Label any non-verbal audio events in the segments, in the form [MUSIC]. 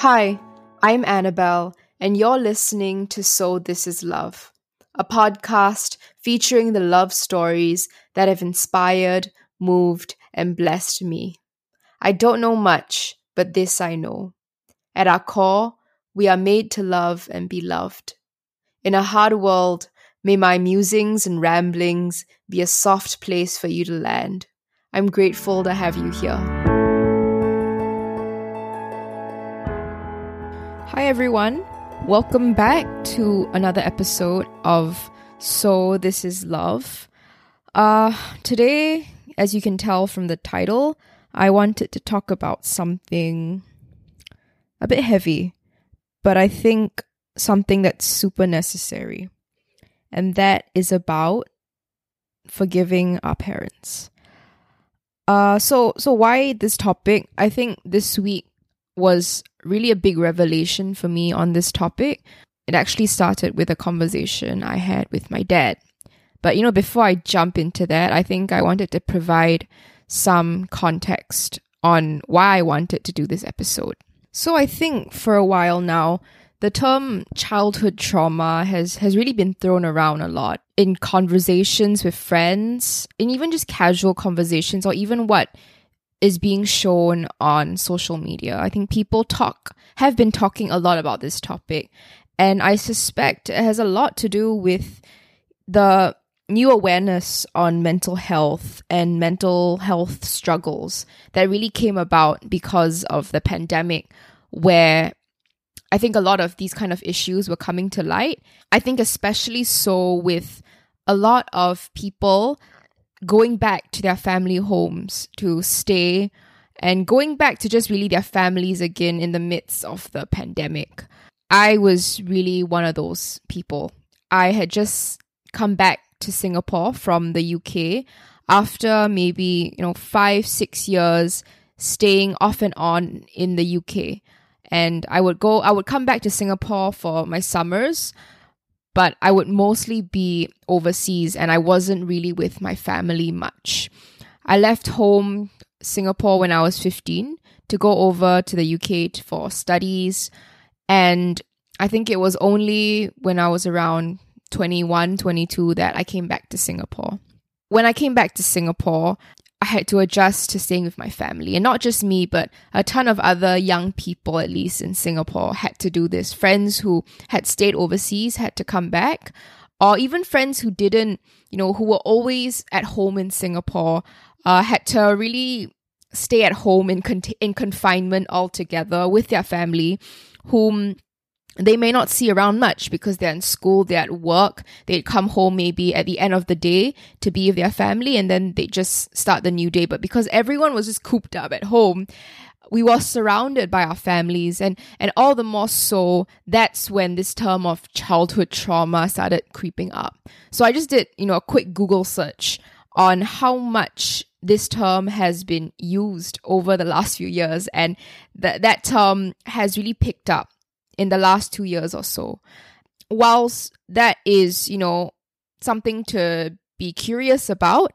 Hi, I'm Annabelle, and you're listening to So This Is Love, a podcast featuring the love stories that have inspired, moved, and blessed me. I don't know much, but this I know. At our core, we are made to love and be loved. In a hard world, may my musings and ramblings be a soft place for you to land. I'm grateful to have you here. Hi, everyone. Welcome back to another episode of So This Is Love. Uh, today, as you can tell from the title, I wanted to talk about something a bit heavy, but I think something that's super necessary. And that is about forgiving our parents. Uh, so so why this topic? I think this week was really a big revelation for me on this topic. It actually started with a conversation I had with my dad. But you know, before I jump into that, I think I wanted to provide some context on why I wanted to do this episode. So I think for a while now, the term childhood trauma has has really been thrown around a lot in conversations with friends, in even just casual conversations or even what is being shown on social media. I think people talk have been talking a lot about this topic and I suspect it has a lot to do with the new awareness on mental health and mental health struggles that really came about because of the pandemic where I think a lot of these kind of issues were coming to light. I think especially so with a lot of people going back to their family homes to stay and going back to just really their families again in the midst of the pandemic. I was really one of those people. I had just come back to Singapore from the UK after maybe, you know, 5 6 years staying off and on in the UK and I would go I would come back to Singapore for my summers but I would mostly be overseas and I wasn't really with my family much. I left home Singapore when I was 15 to go over to the UK for studies and I think it was only when I was around 21, 22 that I came back to Singapore. When I came back to Singapore, I had to adjust to staying with my family. And not just me, but a ton of other young people, at least in Singapore, had to do this. Friends who had stayed overseas had to come back, or even friends who didn't, you know, who were always at home in Singapore, uh, had to really stay at home in, con- in confinement altogether with their family, whom they may not see around much because they're in school, they're at work, they'd come home maybe at the end of the day to be with their family and then they just start the new day. But because everyone was just cooped up at home, we were surrounded by our families and and all the more so that's when this term of childhood trauma started creeping up. So I just did, you know, a quick Google search on how much this term has been used over the last few years and that that term has really picked up in the last two years or so. Whilst that is, you know, something to be curious about,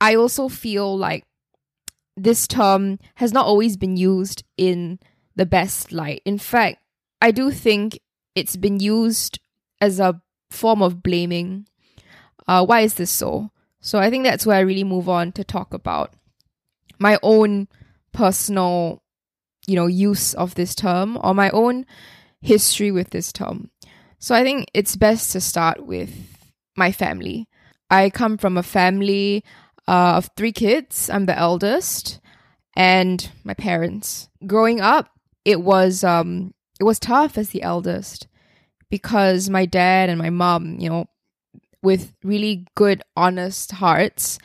I also feel like this term has not always been used in the best light. In fact, I do think it's been used as a form of blaming. Uh, why is this so? So I think that's where I really move on to talk about my own personal, you know, use of this term or my own history with this term. So I think it's best to start with my family. I come from a family uh, of three kids. I'm the eldest, and my parents. Growing up, it was um, it was tough as the eldest because my dad and my mom, you know, with really good, honest hearts,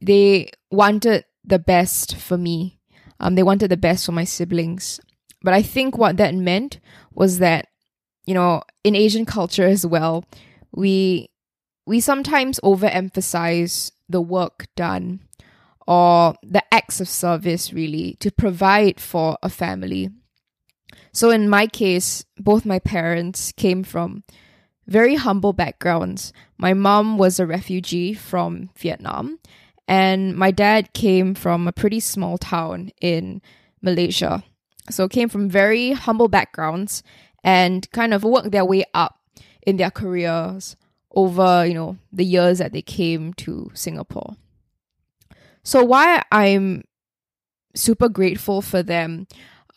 they wanted the best for me. Um, they wanted the best for my siblings. But I think what that meant was that, you know, in Asian culture as well, we we sometimes overemphasize the work done or the acts of service really to provide for a family. So in my case, both my parents came from very humble backgrounds. My mom was a refugee from Vietnam, and my dad came from a pretty small town in Malaysia. So came from very humble backgrounds and kind of worked their way up in their careers over, you know, the years that they came to Singapore. So why I'm super grateful for them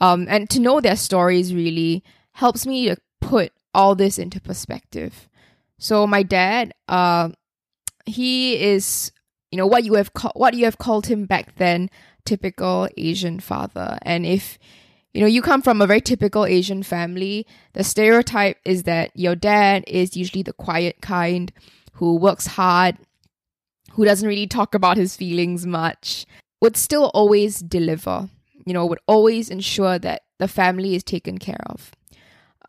um, and to know their stories really helps me to put all this into perspective. So my dad, uh, he is, you know, what you have what you have called him back then, typical Asian father. And if you know you come from a very typical Asian family, the stereotype is that your dad is usually the quiet kind who works hard, who doesn't really talk about his feelings much, would still always deliver you know, would always ensure that the family is taken care of.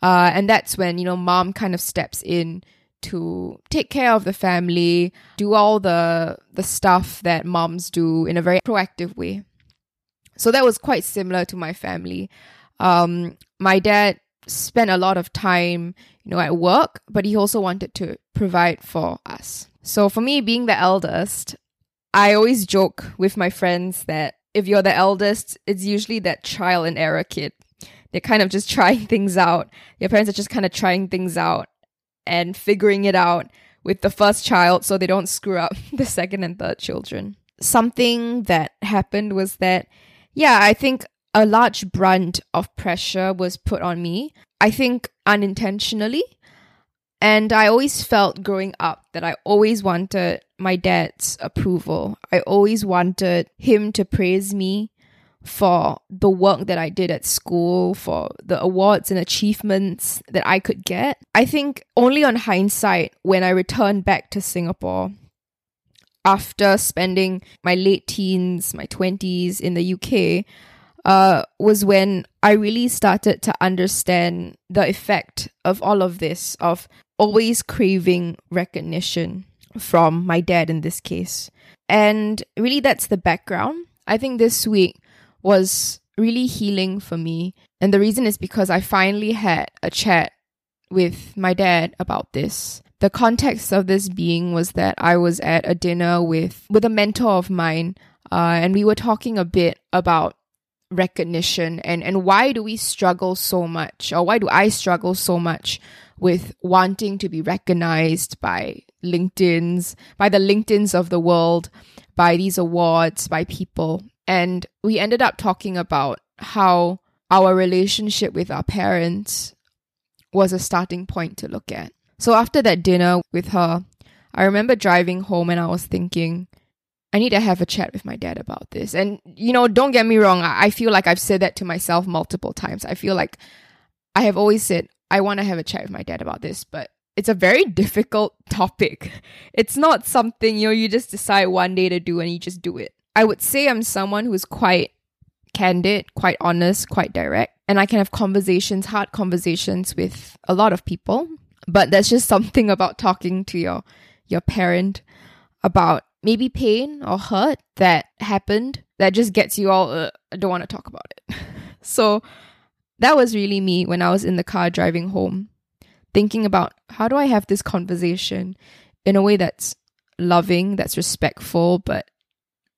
Uh, and that's when, you know, mom kind of steps in to take care of the family, do all the the stuff that moms do in a very proactive way. So that was quite similar to my family. Um, my dad spent a lot of time, you know, at work, but he also wanted to provide for us. So for me, being the eldest, I always joke with my friends that if you're the eldest, it's usually that trial and error kid. They're kind of just [LAUGHS] trying things out. Your parents are just kind of trying things out and figuring it out with the first child so they don't screw up [LAUGHS] the second and third children. Something that happened was that, yeah, I think a large brunt of pressure was put on me. I think unintentionally. And I always felt growing up that I always wanted my dad's approval. I always wanted him to praise me for the work that I did at school, for the awards and achievements that I could get. I think only on hindsight, when I returned back to Singapore after spending my late teens, my 20s in the UK, uh, was when I really started to understand the effect of all of this, of always craving recognition from my dad in this case. And really, that's the background. I think this week was really healing for me. And the reason is because I finally had a chat with my dad about this. The context of this being was that I was at a dinner with with a mentor of mine, uh, and we were talking a bit about recognition and and why do we struggle so much, or why do I struggle so much with wanting to be recognized by LinkedIn's, by the LinkedIn's of the world, by these awards, by people. And we ended up talking about how our relationship with our parents was a starting point to look at. So after that dinner with her, I remember driving home and I was thinking, I need to have a chat with my dad about this. And, you know, don't get me wrong, I feel like I've said that to myself multiple times. I feel like I have always said, I want to have a chat with my dad about this, but it's a very [LAUGHS] difficult topic. It's not something, you know, you just decide one day to do and you just do it. I would say I'm someone who's quite candid, quite honest, quite direct, and I can have conversations, hard conversations with a lot of people. But that's just something about talking to your your parent about maybe pain or hurt that happened that just gets you all uh, I don't want to talk about it. [LAUGHS] so that was really me when I was in the car driving home, thinking about how do I have this conversation in a way that's loving, that's respectful, but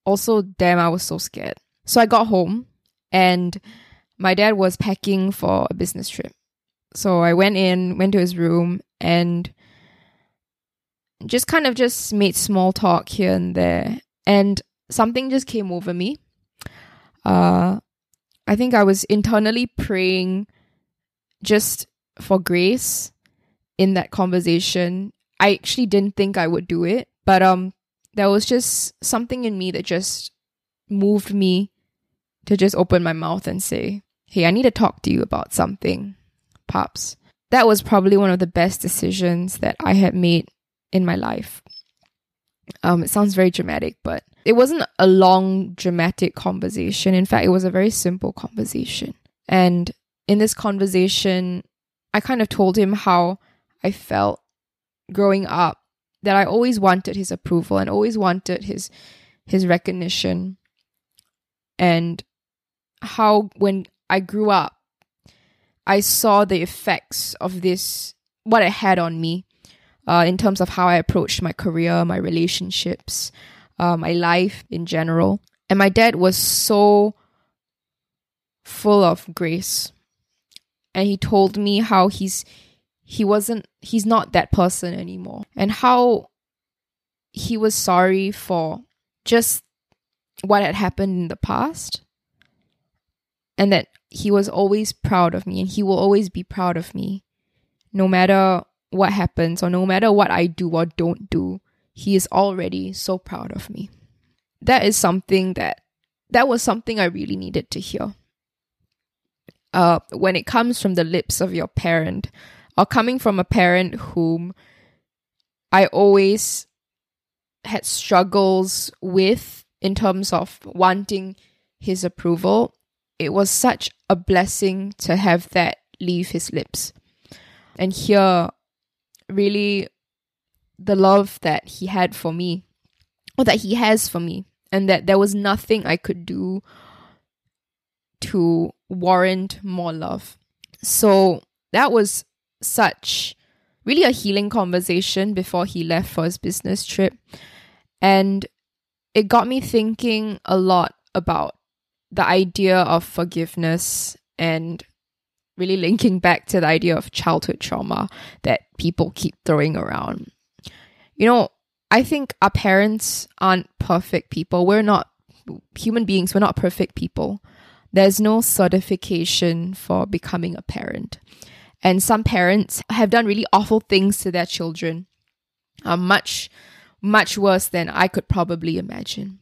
also, damn, I was so scared. So I got home and my dad was packing for a business trip. So I went in, went to his room, and just kind of just made small talk here and there. And something just came over me. Uh, I think I was internally praying just for grace in that conversation. I actually didn't think I would do it, but um there was just something in me that just moved me to just open my mouth and say, "Hey, I need to talk to you about something." That was probably one of the best decisions that I had made in my life. Um, it sounds very dramatic, but it wasn't a long, dramatic conversation. In fact, it was a very simple conversation. And in this conversation, I kind of told him how I felt growing up that I always wanted his approval and always wanted his his recognition and how when I grew up I saw the effects of this what it had on me uh, in terms of how I approached my career, my relationships, uh, my life in general. And my dad was so full of grace. And he told me how he's he wasn't he's not that person anymore and how he was sorry for just what had happened in the past and that he was always proud of me and he will always be proud of me no matter what happens or no matter what I do or don't do he is already so proud of me. That is something that that was something I really needed to hear. Uh when it comes from the lips of your parent or coming from a parent whom I always had struggles with in terms of wanting his approval, it was such a blessing to have that leave his lips and hear really the love that he had for me or that he has for me and that there was nothing I could do to warrant more love. So that was such really a healing conversation before he left for his business trip. And it got me thinking a lot about the idea of forgiveness and really linking back to the idea of childhood trauma that people keep throwing around. You know, I think our parents aren't perfect people. We're not human beings, we're not perfect people. There's no certification for becoming a parent. And some parents have done really awful things to their children, uh, much, much worse than I could probably imagine.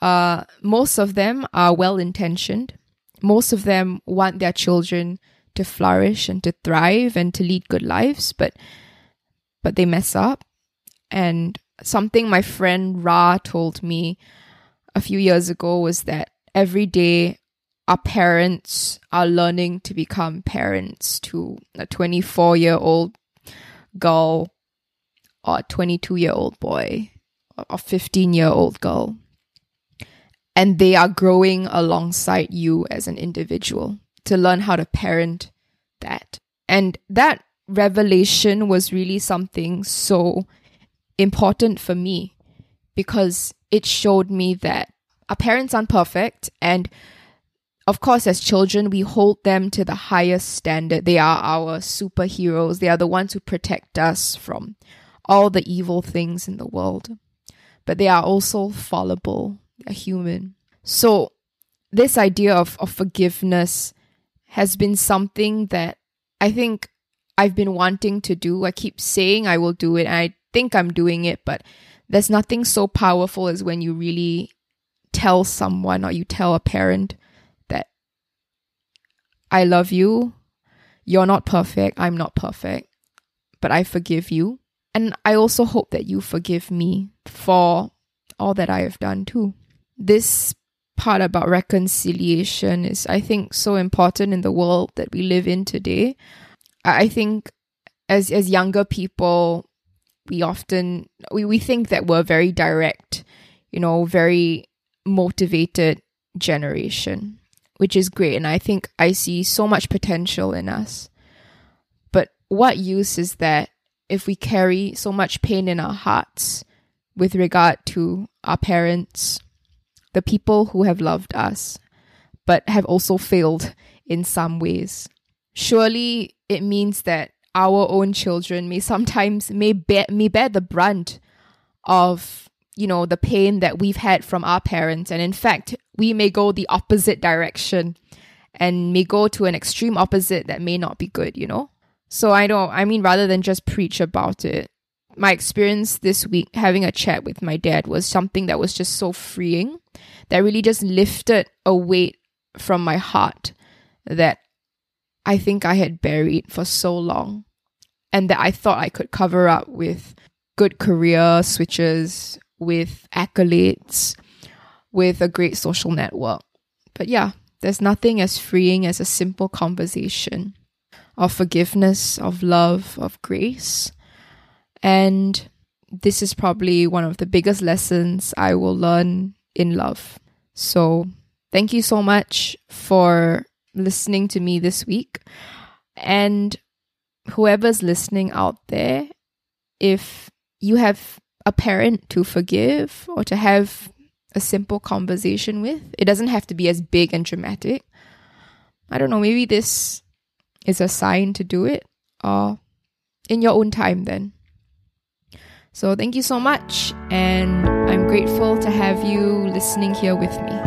Uh, most of them are well intentioned. Most of them want their children to flourish and to thrive and to lead good lives, but but they mess up. And something my friend Ra told me a few years ago was that every day our parents are learning to become parents to a 24 year old girl or a 22 year old boy or 15 year old girl. And they are growing alongside you as an individual to learn how to parent that. And that revelation was really something so important for me because it showed me that our parents aren't perfect and of course, as children, we hold them to the highest standard. They are our superheroes. They are the ones who protect us from all the evil things in the world. But they are also fallible. They're human. So, this idea of, of forgiveness has been something that I think I've been wanting to do. I keep saying I will do it, and I think I'm doing it, but there's nothing so powerful as when you really tell someone or you tell a parent that I love you. You're not perfect. I'm not perfect. But I forgive you. And I also hope that you forgive me for all that I have done too. This part about reconciliation is, I think, so important in the world that we live in today. I think as as younger people, we often we, we think that we're very direct, you know, very motivated generation which is great. And I think I see so much potential in us. But what use is that if we carry so much pain in our hearts with regard to our parents, the people who have loved us, but have also failed in some ways? Surely it means that our own children may sometimes may bear, may bear the brunt of you know, the pain that we've had from our parents. And in fact, we may go the opposite direction and may go to an extreme opposite that may not be good, you know? So I don't, I mean, rather than just preach about it, my experience this week having a chat with my dad was something that was just so freeing that really just lifted a weight from my heart that I think I had buried for so long and that I thought I could cover up with good career switches, with accolades, with a great social network. But yeah, there's nothing as freeing as a simple conversation of forgiveness, of love, of grace. And this is probably one of the biggest lessons I will learn in love. So, thank you so much for listening to me this week. And whoever's listening out there, if you have a parent to forgive or to have a simple conversation with. It doesn't have to be as big and dramatic, I don't know, maybe this is a sign to do it or in your own time then. So thank you so much and I'm grateful to have you listening here with me.